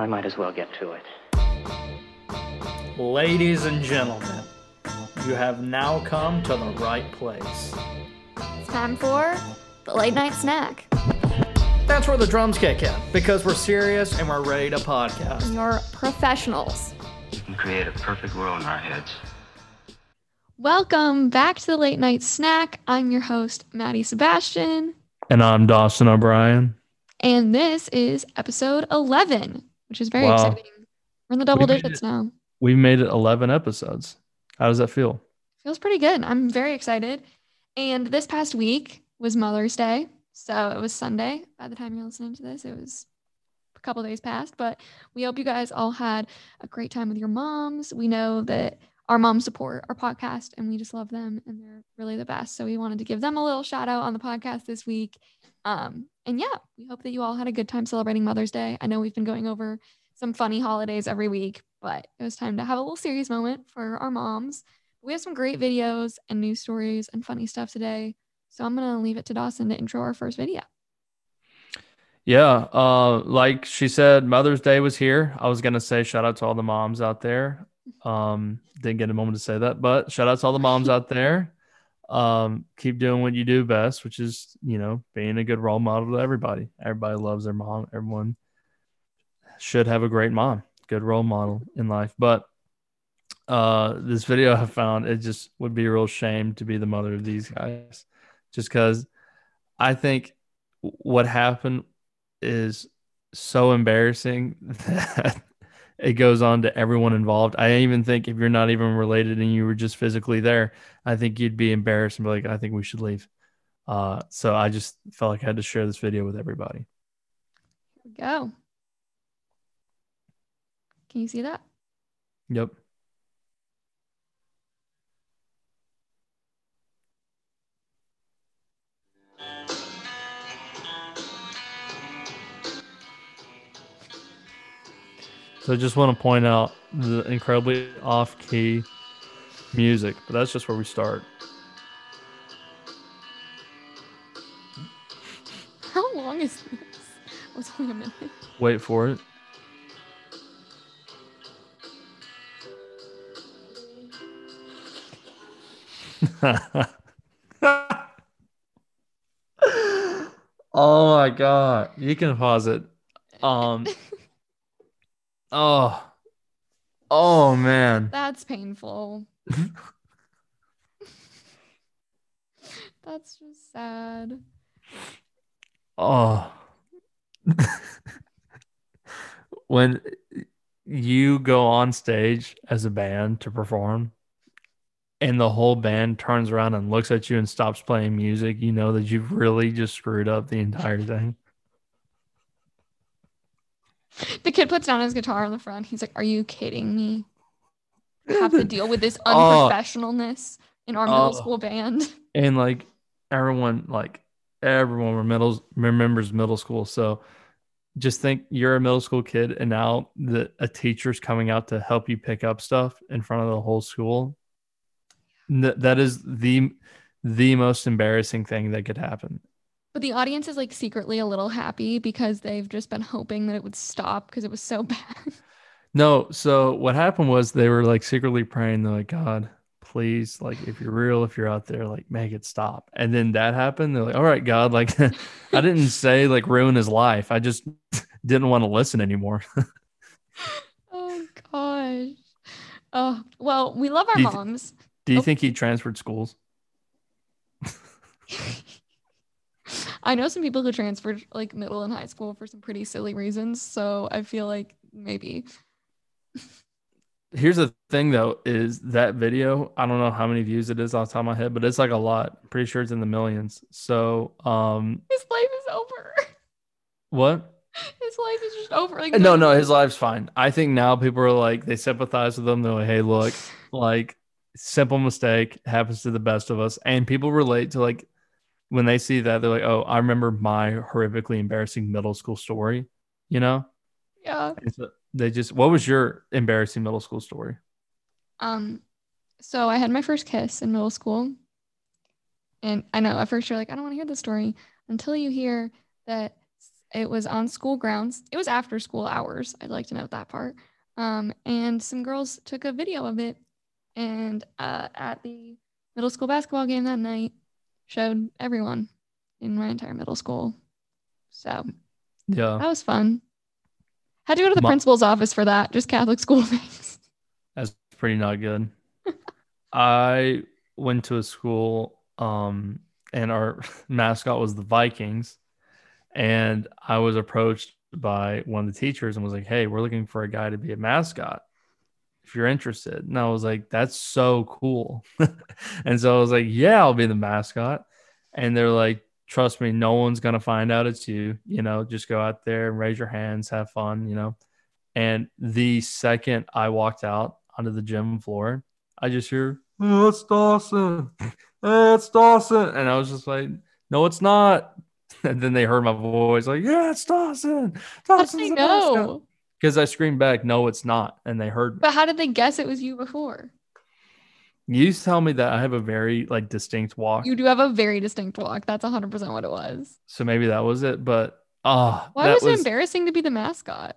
I might as well get to it. Ladies and gentlemen, you have now come to the right place. It's time for the late night snack. That's where the drums kick in because we're serious and we're ready to podcast. You're professionals. We can create a perfect world in our heads. Welcome back to the late night snack. I'm your host, Maddie Sebestyen, And I'm Dawson O'Brien. and this is episode 11, which is very Wow. exciting. We're in the double We made digits it. now. We've made it 11 episodes. How does that feel? Feels pretty good. I'm very excited. And this past week was Mother's Day. So it was Sunday. By the time you're listening to this, it was a couple days past. But we hope you guys all had a great time with your moms. We know that our moms support our podcast and we just love them and they're really the best. So we wanted to give them a little shout out on the podcast this week. Um, and yeah, we hope that you all had a good time celebrating Mother's Day. I know we've been going over some funny holidays every week, but it was time to have a little serious moment for our moms. We have some great videos and news stories and funny stuff today. So I'm going to leave it to Dawson to intro our first video. Yeah, uh, like she said, Mother's Day was here. I was gonna say shout out to all the moms out there. Um, didn't get a moment to say that, but shout out to all the moms out there. Um, keep doing what you do best, which is you know being a good role model to everybody. Everybody loves their mom. Everyone should have a great mom, good role model in life. But uh, this video I found it just would be a real shame to be the mother of these guys, just because I think what happened is so embarrassing that it goes on to everyone involved. I even think if you're not even related and you were just physically there, I think you'd be embarrassed and be like, I think we should leave. Uh, so I just felt like I had to share this video with everybody. Here we go. Can you see that? Yep. So I just want to point out the incredibly off-key music, but that's just where we start. How long is this? Oh, it's only a minute. Wait for it. oh my god. You can pause it. Um Oh. Oh man. That's painful. That's just sad. Oh. when you go on stage as a band to perform and the whole band turns around and looks at you and stops playing music, you know that you've really just screwed up the entire thing. The kid puts down his guitar in the front. He's like, Are you kidding me? Have to deal with this Oh. unprofessionalness in our middle Oh. school band. And like everyone, like everyone middle remembers middle school. So just think you're a middle school kid and now the a teacher's coming out to help you pick up stuff in front of the whole school. Th- that is the the most embarrassing thing that could happen. But the audience is like secretly a little happy because they've just been hoping that it would stop because it was so bad. No, so what happened was they were like secretly praying, they're like, God, please, like if you're real, if you're out there, like make it stop. And then that happened. They're like, All right, God, like I didn't say like ruin his life. I just didn't want to listen anymore. oh gosh. Oh well, we love our Do th- moms. Do you Oh. think he transferred schools? I know some people who transferred like middle and high school for some pretty silly reasons, so I feel like maybe. Here's the thing though, is that video, I don't know how many views it is off the top of my head, but it's like a lot. I'm pretty sure it's in the millions. So um His life is over. what? His life is just over. Like No, no, his life's fine. I think now people are like they sympathize with him. They're like, hey, look, like simple mistake happens to the best of us. And people relate to like when they see that, they're like, oh, I remember my horrifically embarrassing middle school story, you know? Yeah. So they just what was your embarrassing middle school story? Um, so I had my first kiss in middle school. And I know at first you're like, I don't want to hear the story until you hear that It was on school grounds. It was after school hours. I'd like to note that part. Um, and some girls took a video of it and uh, at the middle school basketball game that night showed everyone in my entire middle school. So Yeah. that was fun. Had to go to the My- principal's office for that, just Catholic school things. That's pretty not good. I went to a school um and our mascot was the Vikings and I was approached by one of the teachers and was like, "Hey, we're looking for a guy to be a mascot. If you're interested." And I was like, "That's so cool." and so I was like, "Yeah, I'll be the mascot." And they're like, "Trust me, no one's going to find out it's you, you know, just go out there and raise your hands, have fun, you know." And the second I walked out onto the gym floor, I just hear, oh, it's Dawson. It's Dawson. And I was just like, no, it's not. And then they heard my voice, like, yeah, it's Dawson. How did Dawson's they the mascot. know? Because I screamed back, no, it's not. And they heard me. But how did they guess it was you before? You used to tell me that I have a very like distinct walk. You do have a very distinct walk. That's 100% what it was. so maybe that was it. But ah, Why that was it embarrassing to be the mascot?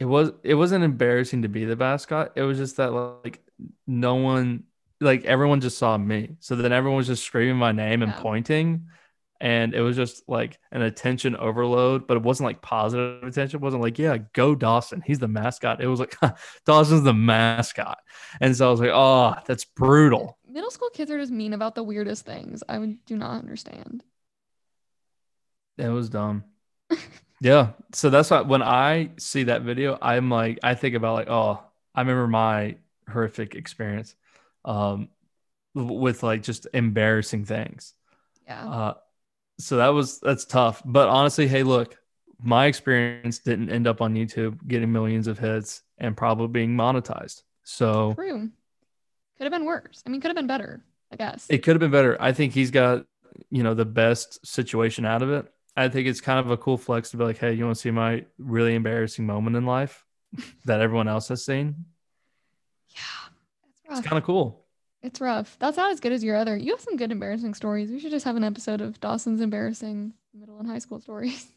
it was it wasn't embarrassing to be the mascot. It was just that like no one like everyone just saw me. So then everyone was just screaming my name and pointing. And it was just like an attention overload, but it wasn't like positive attention. It wasn't like, yeah, go Dawson. He's the mascot. It was like Dawson's the mascot. And so I was like, oh, that's brutal. Middle school kids are just mean about the weirdest things. I do not understand. It was dumb. yeah. So that's why when I see that video, I'm like, I think about like, oh, I remember my horrific experience um with like just embarrassing things. Yeah. Uh so that was that's tough. But honestly, hey, look, my experience didn't end up on YouTube getting millions of hits and probably being monetized. So True. Could have been worse. I mean, could have been better, I guess. it could have been better. I think he's got, you know, the best situation out of it. I think it's kind of a cool flex to be like, hey, you want to see my really embarrassing moment in life that everyone else has seen? yeah. It's kind of cool. It's rough. That's not as good as your other. You have some good embarrassing stories. We should just have an episode of Dawson's embarrassing middle and high school stories.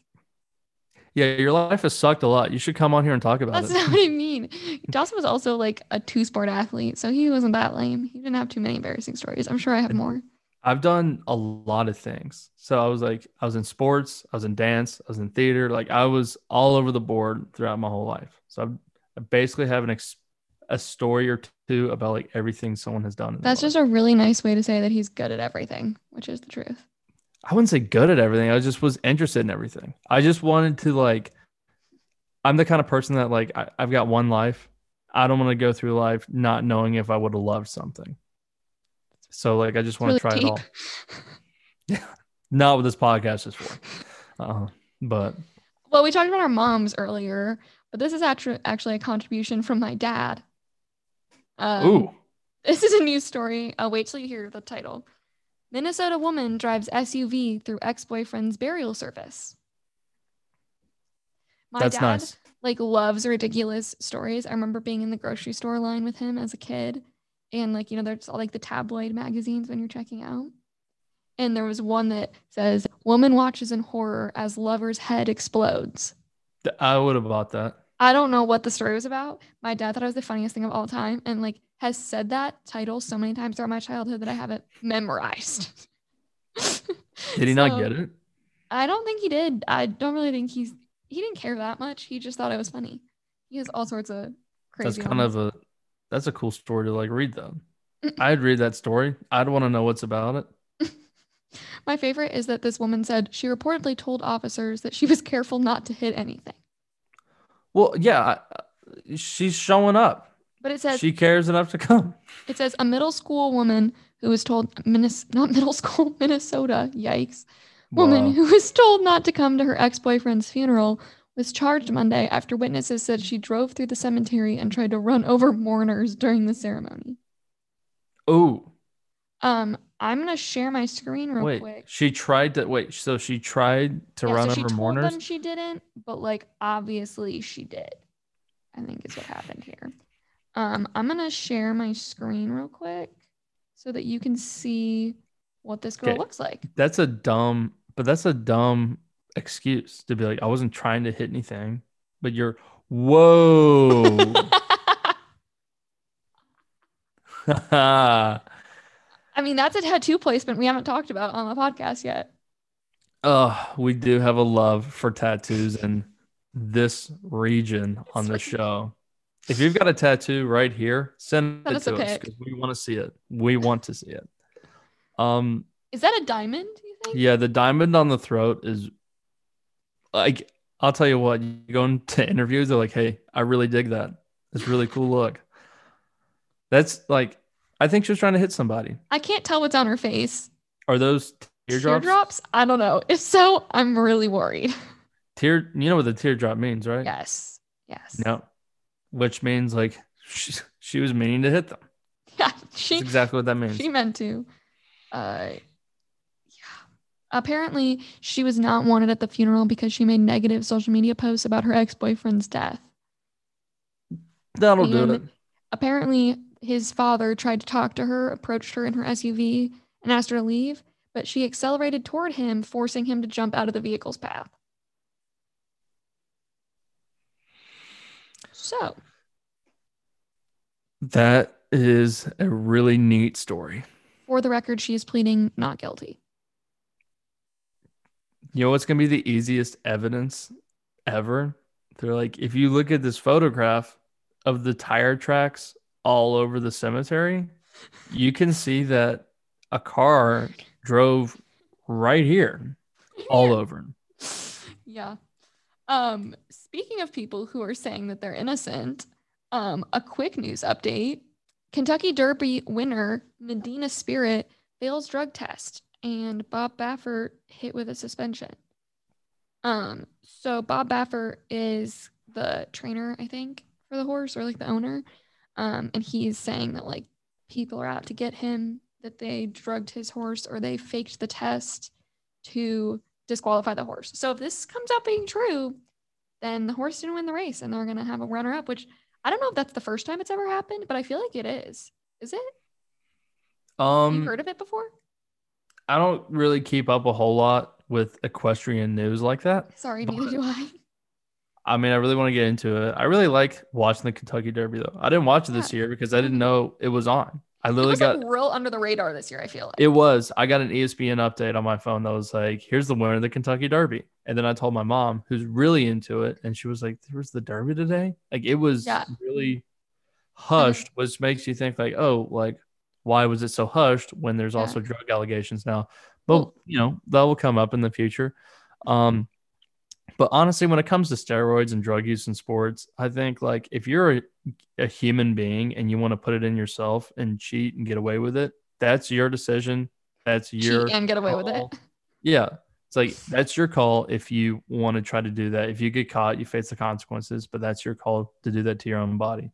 Yeah, your life has sucked a lot. You should come on here and talk about it. That's it. not what I mean. Dawson was also like a two sport athlete, so he wasn't that lame. He didn't have too many embarrassing stories. I'm sure I have more. I've done a lot of things. So I was like, I was in sports, I was in dance, I was in theater. Like I was all over the board throughout my whole life. So I've, I basically have an ex- a story or two about like everything someone has done. That's life. just a really nice way to say that he's good at everything, which is the truth. I wouldn't say good at everything. I just was interested in everything. I just wanted to like. I'm the kind of person that like I, I've got one life. I don't want to go through life not knowing if I would have loved something. So like I just want really to try it deep. all. Not what this podcast is for. Uh, but Well, we talked about our moms earlier, but this is actually actually a contribution from my dad. Um, ooh, This is a news story. I'll wait till you hear the title. Minnesota woman drives SUV through ex-boyfriend's burial service. My that's dad nice. like loves ridiculous stories. I remember being in the grocery store line with him as a kid, and like you know, there's all like the tabloid magazines when you're checking out. And there was one that says, "Woman watches in horror as lover's head explodes." I would have bought that. I don't know what the story was about. My dad thought it was the funniest thing of all time and like has said that title so many times throughout my childhood that I have it memorized. Did he not get it? I don't think he did. I don't really think he's he didn't care that much. He just thought it was funny. He has all sorts of crazy That's kind of a that's a cool story to like read though. I'd read that story. I'd want to know what's about it. My favorite is that this woman said she reportedly told officers that she was careful not to hit anything. Well, yeah, I- she's showing up. But it says She cares enough to come. It says a middle school woman who was told Minnes- not middle school Minnesota, yikes. Woman Wow. who was told not to come to her ex-boyfriend's funeral was charged Monday after witnesses said she drove through the cemetery and tried to run over mourners during the ceremony. Oh. Um, I'm gonna share my screen real wait. quick. She tried to wait. So she tried to Yeah, run so she over mourners. them she didn't, but like obviously she did. I think is what happened here. Um, I'm gonna share my screen real quick so that you can see what this girl Okay. looks like. That's a dumb, but that's a dumb excuse to be like, I wasn't trying to hit anything, but you're whoa. I mean, that's a tattoo placement we haven't talked about on the podcast yet. Oh, we do have a love for tattoos in this region on the show. If you've got a tattoo right here, send, Send it to us because we want to see it. We want to see it. Um, Is that a diamond, you think? yeah, the diamond on the throat is like I'll tell you what, you go into interviews, they're like, Hey, I really dig that. It's a really cool look. That's like I think she was trying to hit somebody. I can't tell what's on her face. Are those teardrops? Teardrops? I don't know. If so, I'm really worried. Tear you know what the teardrop means, right? Yes. Yes. No. Which means like she, she was meaning to hit them. Yeah. That's She exactly what that means. she meant to. Uh yeah. Apparently she was not wanted at the funeral because she made negative social media posts about her ex-boyfriend's death. That'll do it. Apparently his father tried to talk to her, approached her in her SUV, and asked her to leave, but she accelerated toward him, forcing him to jump out of the vehicle's path. So, That is a really neat story. for the record, she is pleading not guilty. You know what's gonna be the easiest evidence ever? They're like, if you look at this photograph of the tire tracks all over the cemetery, you can see that a car drove right here, all over. Yeah. Um, speaking of people who are saying that they're innocent, um, a quick news update. Kentucky Derby winner Medina Spirit fails drug test and Bob Baffert hit with a suspension. Um, so Bob Baffert is the trainer, I think, for the horse or like the owner. Um, and he's saying that like people are out to get him, that they drugged his horse or they faked the test to disqualify the horse. So if this comes out being true, then the horse didn't win the race and they're going to have a runner up, which I don't know if that's the first time it's ever happened, but I feel like it is. Is it? Have you Um, heard of it before? I don't really keep up a whole lot with equestrian news like that. Sorry, neither do I. I mean, I really want to get into it. I really like watching the Kentucky Derby though. I didn't watch it this Yeah. year because I didn't know it was on. I It literally was got like real under the radar this year, I feel like. It was. I got an ESPN update on my phone that was like, "Here's the winner of the Kentucky Derby," and then I told my mom, who's really into it, and she was like, "There was the Derby today." Like it was Yeah. really hushed, which makes you think like, "Oh, like why was it so hushed when there's Yeah. also drug allegations now?" But Well- you know that will come up in the future. Um, but honestly, when it comes to steroids and drug use in sports, I think like if you're a, a human being and you want to put it in yourself and cheat and get away with it, that's your decision. That's your Cheat and get away with it. Yeah. It's like that's your call if you want to try to do that. If you get caught, you face the consequences, but that's your call to do that to your own body.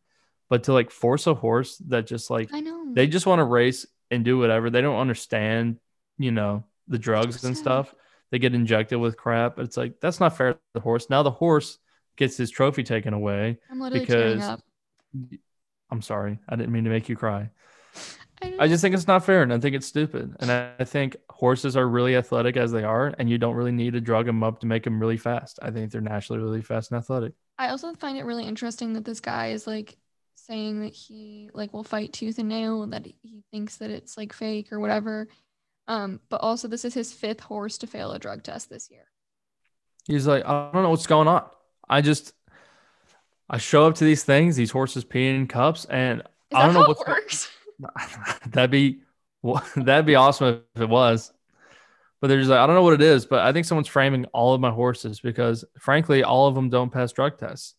But to like force a horse that just like I know. they just want to race and do whatever. They don't understand, you know, the drugs and 100%. stuff. They get injected with crap. It's like that's not fair to the horse. Now the horse gets his trophy taken away. I'm because- up. I'm sorry. I didn't mean to make you cry. I, I just think it's not fair and I think it's stupid. And I, I think horses are really athletic as they are, and you don't really need to drug them up to make them really fast. I think they're naturally really fast and athletic. I also find it really interesting that this guy is like saying that he like will fight tooth and nail and that he thinks that it's like fake or whatever. Um, but also this is his fifth horse to fail a drug test this year. He's like, I don't know what's going on. I just, I show up to these things, these horses peeing in cups, and I don't know what's works? that'd be that'd be awesome if it was. But they're just like, I don't know what it is, but I think someone's framing all of my horses because frankly, all of them don't pass drug tests.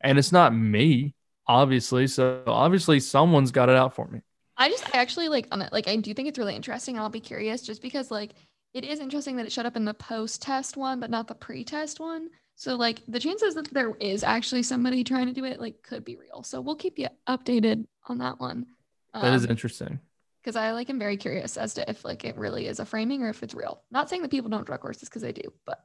And it's not me, obviously. So obviously someone's got it out for me. I just I actually like on it like I do think it's really interesting. I'll be curious just because like it is interesting that it showed up in the post test one, but not the pre test one. So like the chances that there is actually somebody trying to do it like could be real. So we'll keep you updated on that one. That is Um, interesting. because I like am very curious as to if like it really is a framing or if it's real. Not saying that people don't drug horses because they do, but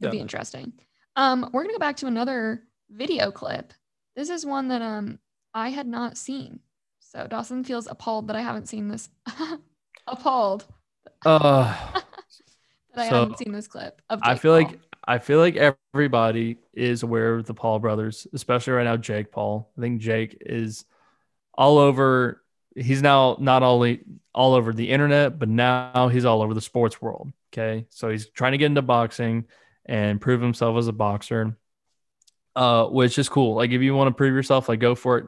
it'd be interesting. Um, we're gonna go back to another video clip. This is one that um I had not seen. So Dawson feels appalled that I haven't seen this. appalled Uh that I So, haven't seen this clip of I feel Paul. like I feel like everybody is aware of the Paul brothers, especially right now. Jake Paul. I think Jake is all over. He's now not only all over the internet, but now he's all over the sports world. Okay, so he's trying to get into boxing and prove himself as a boxer, uh, which is cool. Like if you want to prove yourself, like go for it,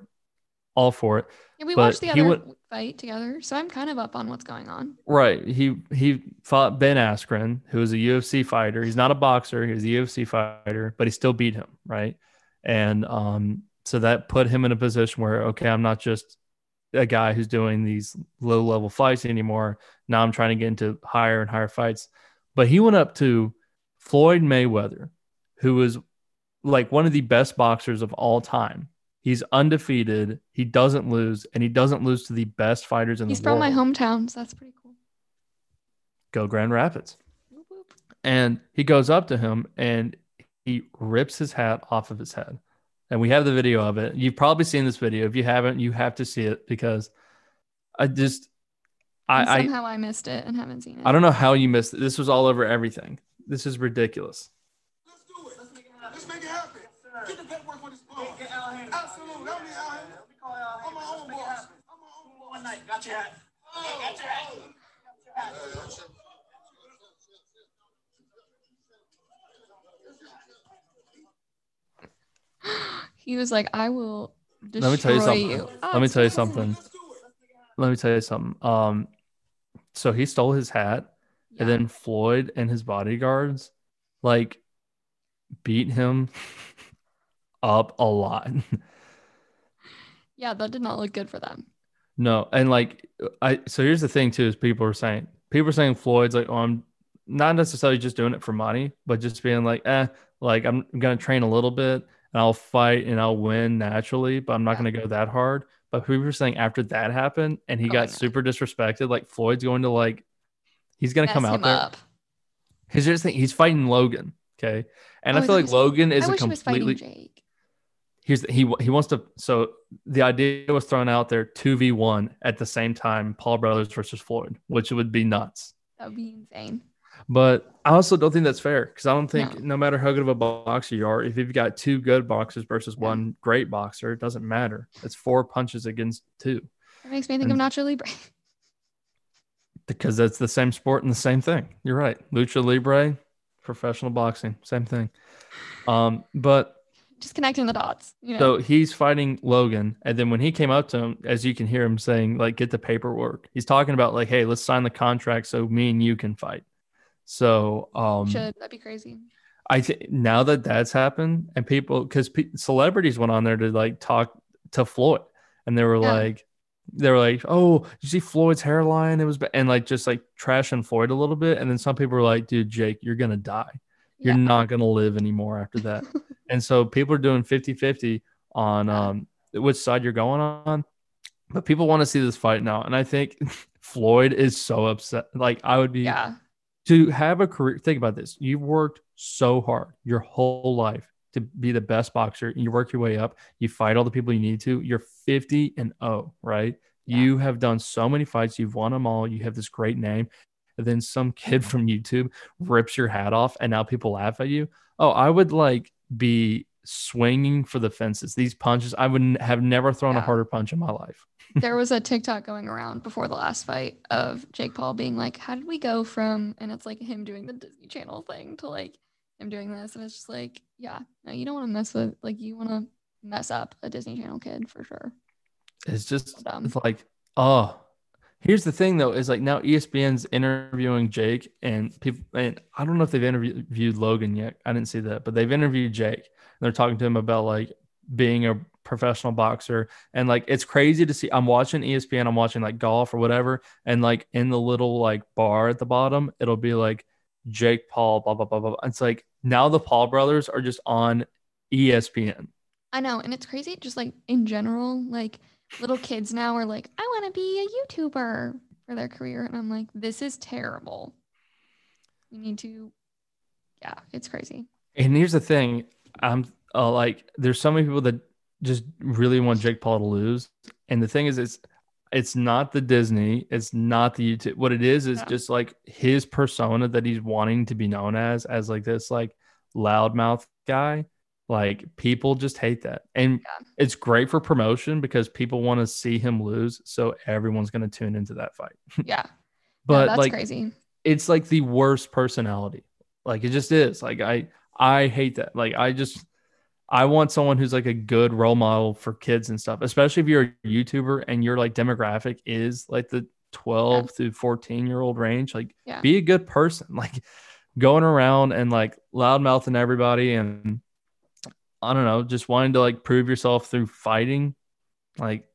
all for it. Yeah, we But watched the other would- fight together, so I'm kind of up on what's going on. Right. He he fought Ben Askren, who is a UFC fighter. He's not a boxer. He's a UFC fighter, but he still beat him. Right. And um, so that put him in a position where okay, I'm not just a guy who's doing these low level fights anymore. Now I'm trying to get into higher and higher fights. But he went up to Floyd Mayweather, who was like one of the best boxers of all time. He's undefeated. He doesn't lose, and he doesn't lose to the best fighters in He's the world. He's from my hometown, so that's pretty cool. Go Grand Rapids. Whoop, whoop. and he goes up to him and he rips his hat off of his head. And we have the video of it. You've probably seen this video. If you haven't, you have to see it because I just And I I, somehow I missed it and haven't seen it. I don't know how you missed it. This was all over everything. This is ridiculous. Let's do it. Let's make it happen. Let's make it happen. Get the paperwork for this ball. Absolutely. That mean Al Hammond. I'm my own boss. I'm my own boss. One night, got your hat. Oh, Got your hat. He was like, "I will destroy Let me tell you something. you." Let me tell you something. Let's do it. Let me tell you something. Um so he stole his hat and then Floyd and his bodyguards like beat him up a lot. Yeah, that did not look good for them. No, and like I so here's the thing too is people are saying people are saying Floyd's like oh I'm not necessarily just doing it for money, but just being like eh like I'm gonna train a little bit and I'll fight and I'll win naturally, but I'm not Yeah. gonna go that hard. But people were saying after that happened and he Oh, got super disrespected, like Floyd's going to like he's gonna come out there. up. Here's the thing, he's fighting Logan. Okay. And Oh, I I feel like was- Logan is I a wish he was fighting completely. Here's the, he he wants to so the idea was thrown out there 2v1 at the same time paul brothers versus floyd which would be nuts That would be insane. but i also don't think that's fair because i don't think No. no. matter how good of a boxer you are if you've got two good boxers versus Yeah. one great boxer it doesn't matter it's four punches against two That makes me think of And- Nacho Libre. because that's the same sport and the same thing you're right lucha libre professional boxing same thing um but Just connecting the dots. You know? So he's fighting Logan, and then when he came up to him, as you can hear him saying, like, get the paperwork. He's talking about like, hey, let's sign the contract so me and you can fight. So um, Should that'd be crazy? I think now that that's happened, and people, because pe- celebrities went on there to like talk to Floyd, and they were Yeah. like, they were like, oh, you see Floyd's hairline? It was, ba-, and like just like trashing Floyd a little bit, and then some people were like, dude, Jake, you're gonna die you're Yeah. not going to live anymore after that. and so people are doing 50 50 on um, which side you're going on. But people want to see this fight now. And I think Floyd is so upset. Like, I would be Yeah. to have a career. Think about this. You've worked so hard your whole life to be the best boxer. And you work your way up. You fight all the people you need to. You're 50 and 0, right? Yeah. You have done so many fights. You've won them all. You have this great name. And then some kid from YouTube rips your hat off, and now people laugh at you. Oh, I would like be swinging for the fences. These punches, I would have never thrown a harder punch in my life. there was a TikTok going around before the last fight of Jake Paul being like, "How did we go from?" And it's like him doing the Disney Channel thing to like him doing this, and it's just like, yeah, no, you don't want to mess with like you want to mess up a Disney Channel kid for sure. It's just So it's like, oh, here's the thing though, is like now ESPN's interviewing Jake and people, and I don't know if they've interviewed Logan yet. I didn't see that, but they've interviewed Jake and they're talking to him about like being a professional boxer and like it's crazy to see. I'm watching ESPN, I'm watching like golf or whatever, and like in the little like bar at the bottom, it'll be like Jake Paul, blah blah blah blah. It's like now the Paul brothers are just on ESPN. I know, and it's crazy. Just like in general, like little kids now are like, I want to be a YouTuber for their career, and I'm like, this is terrible. You need to, yeah, it's crazy. And here's the thing, I'm uh, like, there's so many people that just really want Jake Paul to lose, and the thing is, it's it's not the Disney, it's not the YouTube. What it is is Yeah. just like his persona that he's wanting to be known as, as like this like loudmouth guy, like people just hate that. And Yeah. it's great for promotion because people want to see him lose. So everyone's going to tune into that fight. Yeah. But yeah, that's like, crazy. it's like the worst personality. Like it just is. Like I, I hate that. Like I just, I want someone who's like a good role model for kids and stuff, especially if you're a YouTuber and your like demographic is like the 12 to 14 year old range. Like Yeah. be a good person. Like going around and like loudmouthing everybody and I don't know, just wanting to like prove yourself through fighting. Like,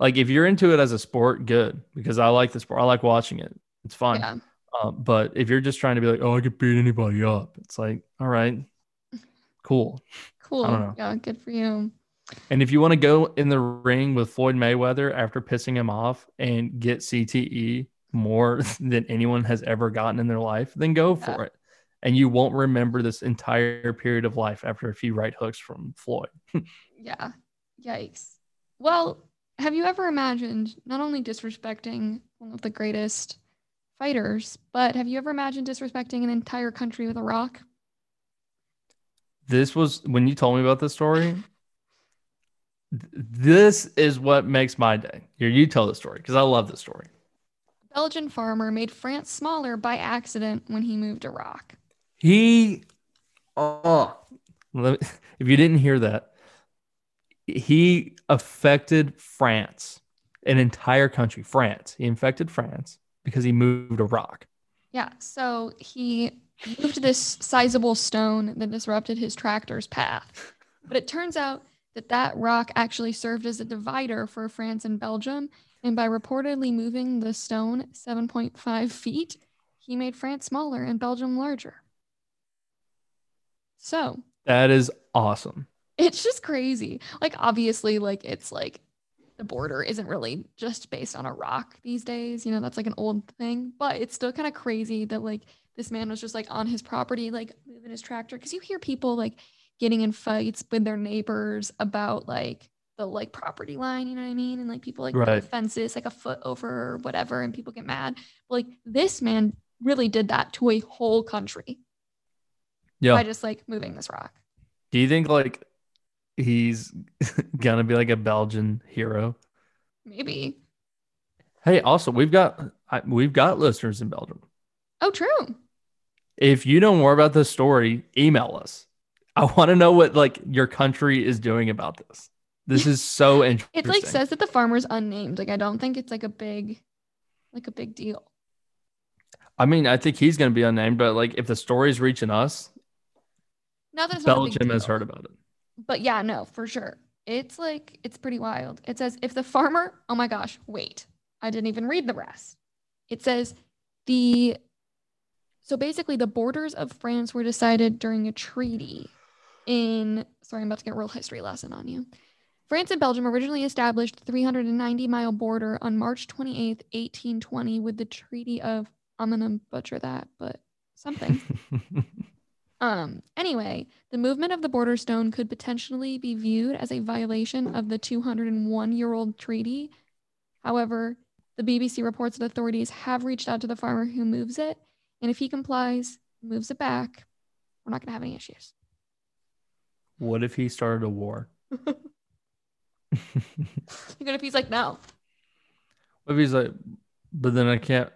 like if you're into it as a sport, good because I like the sport. I like watching it. It's fun. Yeah. Uh, but if you're just trying to be like, oh, I could beat anybody up, it's like, all right, cool. Cool. know. Yeah, good for you. And if you want to go in the ring with Floyd Mayweather after pissing him off and get CTE more than anyone has ever gotten in their life, then go Yeah. for it. And you won't remember this entire period of life after a few right hooks from Floyd. Yeah. Yikes. Well, have you ever imagined not only disrespecting one of the greatest fighters, but have you ever imagined disrespecting an entire country with a rock? This was when you told me about this story. This is what makes my day. Here, you tell the story because I love the story. Belgian farmer made France smaller by accident when he moved a rock. He, oh, let me- if you didn't hear that, he affected France, an entire country, France. He infected France because he moved a rock. Yeah, so he moved this sizable stone that disrupted his tractor's path. But it turns out that that rock actually served as a divider for France and Belgium. And by reportedly moving the stone 7.5 feet, he made France smaller and Belgium larger. So That is awesome. it's just crazy. Like, obviously, like, it's like the border isn't really just based on a rock these days. You know, that's like an old thing, but it's still kind of crazy that like this man was just like on his property, like moving his tractor. Cause you hear people like getting in fights with their neighbors about like the like property line, you know what I mean? And like people like Right. fences like a foot over or whatever, and people get mad. But, like, this man really did that to a whole country Yeah. by just like moving this rock. Do you think like he's gonna be like a Belgian hero? Maybe. Hey, also we've got I, we've got listeners in Belgium. Oh, true. If you know more about this story, email us. I want to know what like your country is doing about this. This is so interesting. It like says that the farmer's unnamed. Like I don't think it's like a big like a big deal. I mean, I think he's to be unnamed, but like if the story's reaching us, Not that it's not a big Belgium has heard about it. But yeah, no, for sure. It's like it's pretty wild. It says if the farmer, oh my gosh, wait. I didn't even read the rest. It says the so basically the borders of France were decided during a treaty in sorry, I'm about to get a real history lesson on you. France and Belgium originally established the 390 mile border on March 28th, 1820, with the Treaty of I'm gonna butcher that, but something. Um, anyway, the movement of the border stone could potentially be viewed as a violation of the 201 year old treaty. However, the BBC reports that authorities have reached out to the farmer who moves it, and if he complies, moves it back, we're not going to have any issues. what if he started a war? Even if he's like, no, What if he's like, but then I can't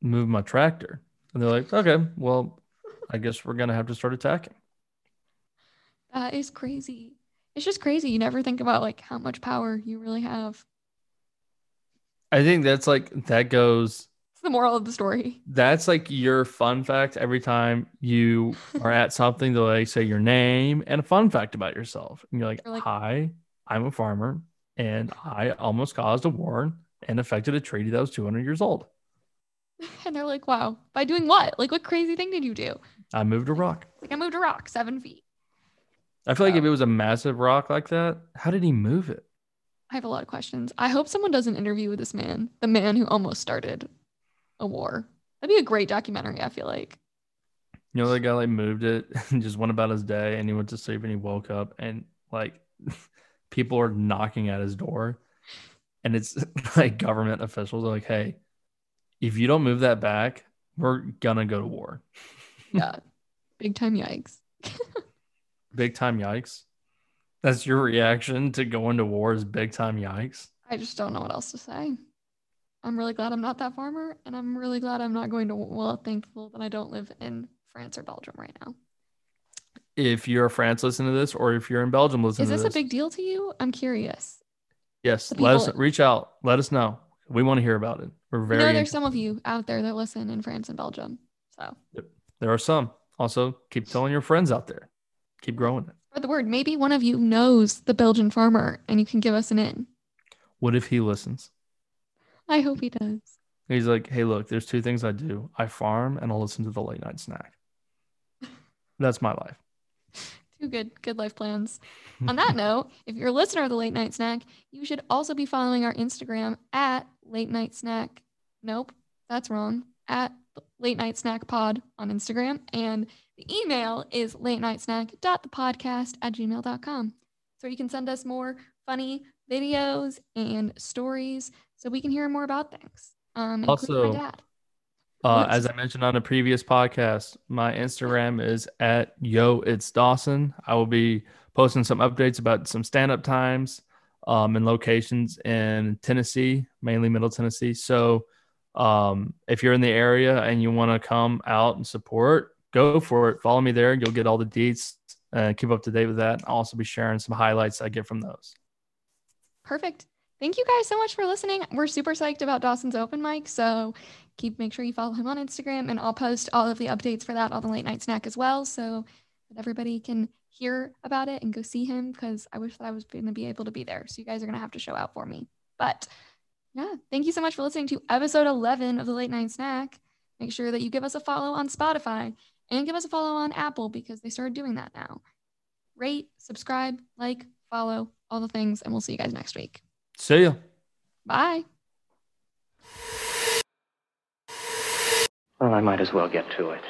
move my tractor? And they're like, okay, well, I guess we're gonna have to start attacking. that is crazy. It's just crazy. You never think about like how much power you really have. I think that's like that goes. It's the moral of the story. That's like your fun fact every time you are at something. They'll like say your name and a fun fact about yourself, and you're like, You're like- "Hi, I'm a farmer, and I almost caused a war and affected a treaty that was 200 years old. And they're like, wow, by doing what? Like, what crazy thing did you do? I moved a rock." Like, I moved a rock seven feet. I feel like if it was a massive rock like that, how did he move it? I have a lot of questions. I hope someone does an interview with this man, the man who almost started a war. That'd be a great documentary, I feel like. You know, the guy like moved it and just went about his day and he went to sleep and he woke up and like people are knocking at his door and it's like government officials are like, hey, if you don't move that back, we're gonna go to war. Yeah. big time yikes. Big time yikes. That's your reaction to going to war is big time yikes. I just don't know what else to say. I'm really glad I'm not that farmer, and I'm really glad I'm not going to. Well, thankful that I don't live in France or Belgium right now. If you're a France listening to this, or if you're in Belgium listening Is to this this, a big deal to you? I'm curious. yes, let us reach out. Let us know. We want to hear about it. We're very. know there's some of you out there that listen in France and Belgium. So there are some. Also, keep telling your friends out there. Keep growing it. spread the word. Maybe one of you knows the Belgian farmer, and you can give us an in. What if he listens? I hope he does. He's like, hey, look, there's two things I do. I farm and I'll listen to the late night snack. That's my life. Two good, good life plans. On that note, if you're a listener of the Late Night Snack, you should also be following our Instagram at Late Night Snack. Nope, that's wrong. At Late Night Snack Pod on Instagram. And the email is late night snack.thepodcast at gmail.com. So you can send us more funny videos and stories so we can hear more about things. Um, Also- my dad. Uh, as I mentioned on a previous podcast, my Instagram is at yo it's Dawson. I will be posting some updates about some stand up times um, and locations in Tennessee, mainly Middle Tennessee. So um, if you're in the area and you want to come out and support, go for it. Follow me there. You'll get all the deets and keep up to date with that. I'll also be sharing some highlights I get from those. Perfect. Thank you guys so much for listening. We're super psyched about Dawson's open mic. So keep make sure you follow him on Instagram and I'll post all of the updates for that on the late night snack as well. So that everybody can hear about it and go see him because I wish that I was going to be able to be there. So you guys are going to have to show out for me. But yeah, thank you so much for listening to episode 11 of the late night snack. Make sure that you give us a follow on Spotify and give us a follow on Apple because they started doing that now. Rate, subscribe, like, follow, all the things, and we'll see you guys next week. See ya. Bye. Well, I might as well get to it.